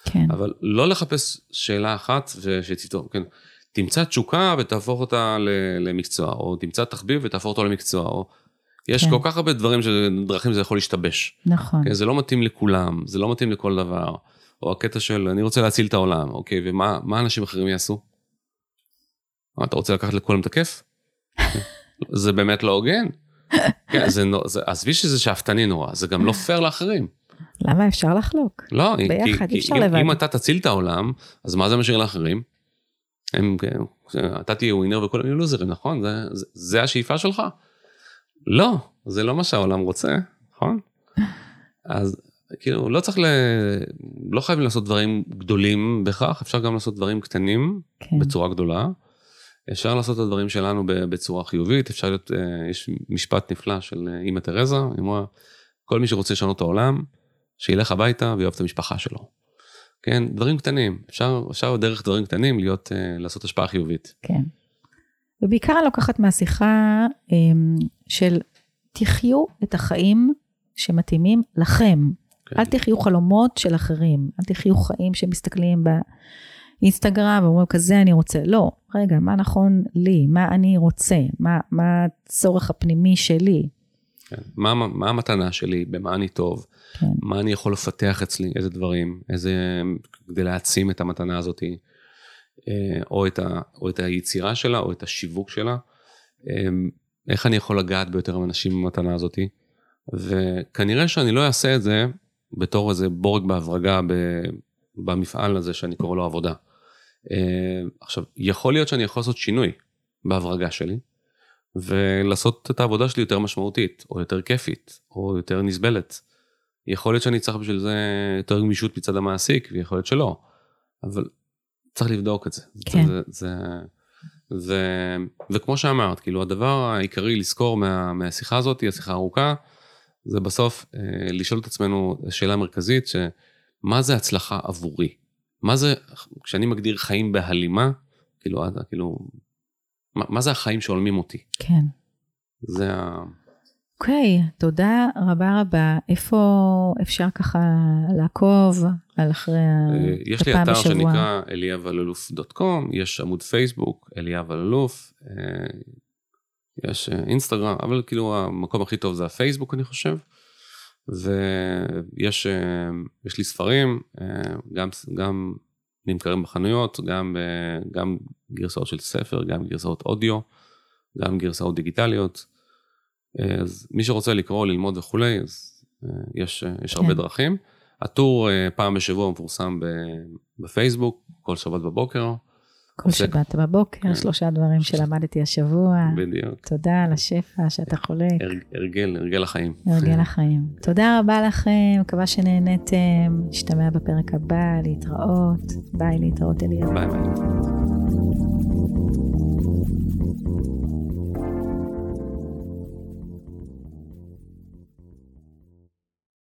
כן. אבל לא לחפש שאלה אחת ושתפתור, כן. תמצא תשוקה ותהפוך אותה למקצוע, או תמצא תחביב ותהפוך אותו למקצוע, או... יש כן. כל כך הרבה דברים, דרכים זה יכול להשתבש. נכון. כן, זה לא מתאים לכולם, זה לא מתאים לכל דבר. או הקטע של אני רוצה להציל את העולם, אוקיי, ומה אנשים אחרים יעשו? מה, אתה רוצה לקחת לכולם את הכיף? זה באמת לא הוגן. כן, זה, זה, עזבי שזה שאפתני נורא, זה גם לא פייר לאחרים. למה אפשר לחלוק? לא, ביחד, כי, אפשר אם, לבד. אם אתה תציל את העולם, אז מה זה משאיר לאחרים? הם, כן, אתה תהיה ווינר וכולם יהיו לוזרים, נכון? זה, זה, זה השאיפה שלך? לא, זה לא מה שהעולם רוצה, נכון? אז כאילו לא צריך ל... לא חייבים לעשות דברים גדולים בהכרח, אפשר גם לעשות דברים קטנים כן. בצורה גדולה. אפשר לעשות את הדברים שלנו בצורה חיובית, אפשר להיות, אה, יש משפט נפלא של אה, אימא תרזה, היא אמרה, כל מי שרוצה לשנות את העולם, שילך הביתה ויאהב את המשפחה שלו. כן, דברים קטנים, אפשר, אפשר דרך דברים קטנים להיות, אה, לעשות השפעה חיובית. כן. ובעיקר אני לוקחת מהשיחה אמ, של תחיו את החיים שמתאימים לכם. כן. אל תחיו חלומות של אחרים, אל תחיו חיים שמסתכלים באינסטגרם ואומרים כזה אני רוצה. לא, רגע, מה נכון לי? מה אני רוצה? מה, מה הצורך הפנימי שלי? כן. מה, מה המתנה שלי? במה אני טוב? כן. מה אני יכול לפתח אצלי? איזה דברים? איזה... כדי להעצים את המתנה הזאתי. אה, או את, ה, או את היצירה שלה, או את השיווק שלה. אה, איך אני יכול לגעת ביותר אנשים במתנה הזאתי? וכנראה שאני לא אעשה את זה בתור איזה בורג בהברגה במפעל הזה שאני קורא לו עבודה. אה, עכשיו, יכול להיות שאני יכול לעשות שינוי בהברגה שלי, ולעשות את העבודה שלי יותר משמעותית, או יותר כיפית, או יותר נסבלת. יכול להיות שאני צריך בשביל זה יותר גמישות מצד המעסיק, ויכול להיות שלא. אבל צריך לבדוק את זה. כן. זה, זה, זה, וכמו שאמרת, כאילו הדבר העיקרי לזכור מה, מהשיחה הזאת, השיחה הארוכה, זה בסוף אה, לשאול את עצמנו שאלה מרכזית, שמה זה הצלחה עבורי? מה זה, כשאני מגדיר חיים בהלימה, כאילו, כאילו, מה, מה זה החיים שהולמים אותי? כן. זה ה... אוקיי, okay, תודה רבה רבה. איפה אפשר ככה לעקוב על אחרי הפעם בשבוע? יש לי אתר בשבוע. שנקרא אליאב-אלאלוף.קום, יש עמוד פייסבוק, אליאב אלאלוף, יש אינסטגרם, אבל כאילו המקום הכי טוב זה הפייסבוק אני חושב. ויש לי ספרים, גם, גם נמכרים בחנויות, גם, גם גרסאות של ספר, גם גרסאות אודיו, גם גרסאות דיגיטליות. אז מי שרוצה לקרוא, ללמוד וכולי, אז יש, יש הרבה כן. דרכים. הטור פעם בשבוע מפורסם בפייסבוק, כל שבת בבוקר. כל שבת בבוקר, כן. שלושה דברים שלמדתי השבוע. בדיוק. תודה על השפע שאתה חולק. הרגל, הרגל החיים. הרגל החיים. תודה רבה לכם, מקווה שנהנתם. נשתמע בפרק הבא, להתראות. ביי, להתראות אליאב. ביי ביי.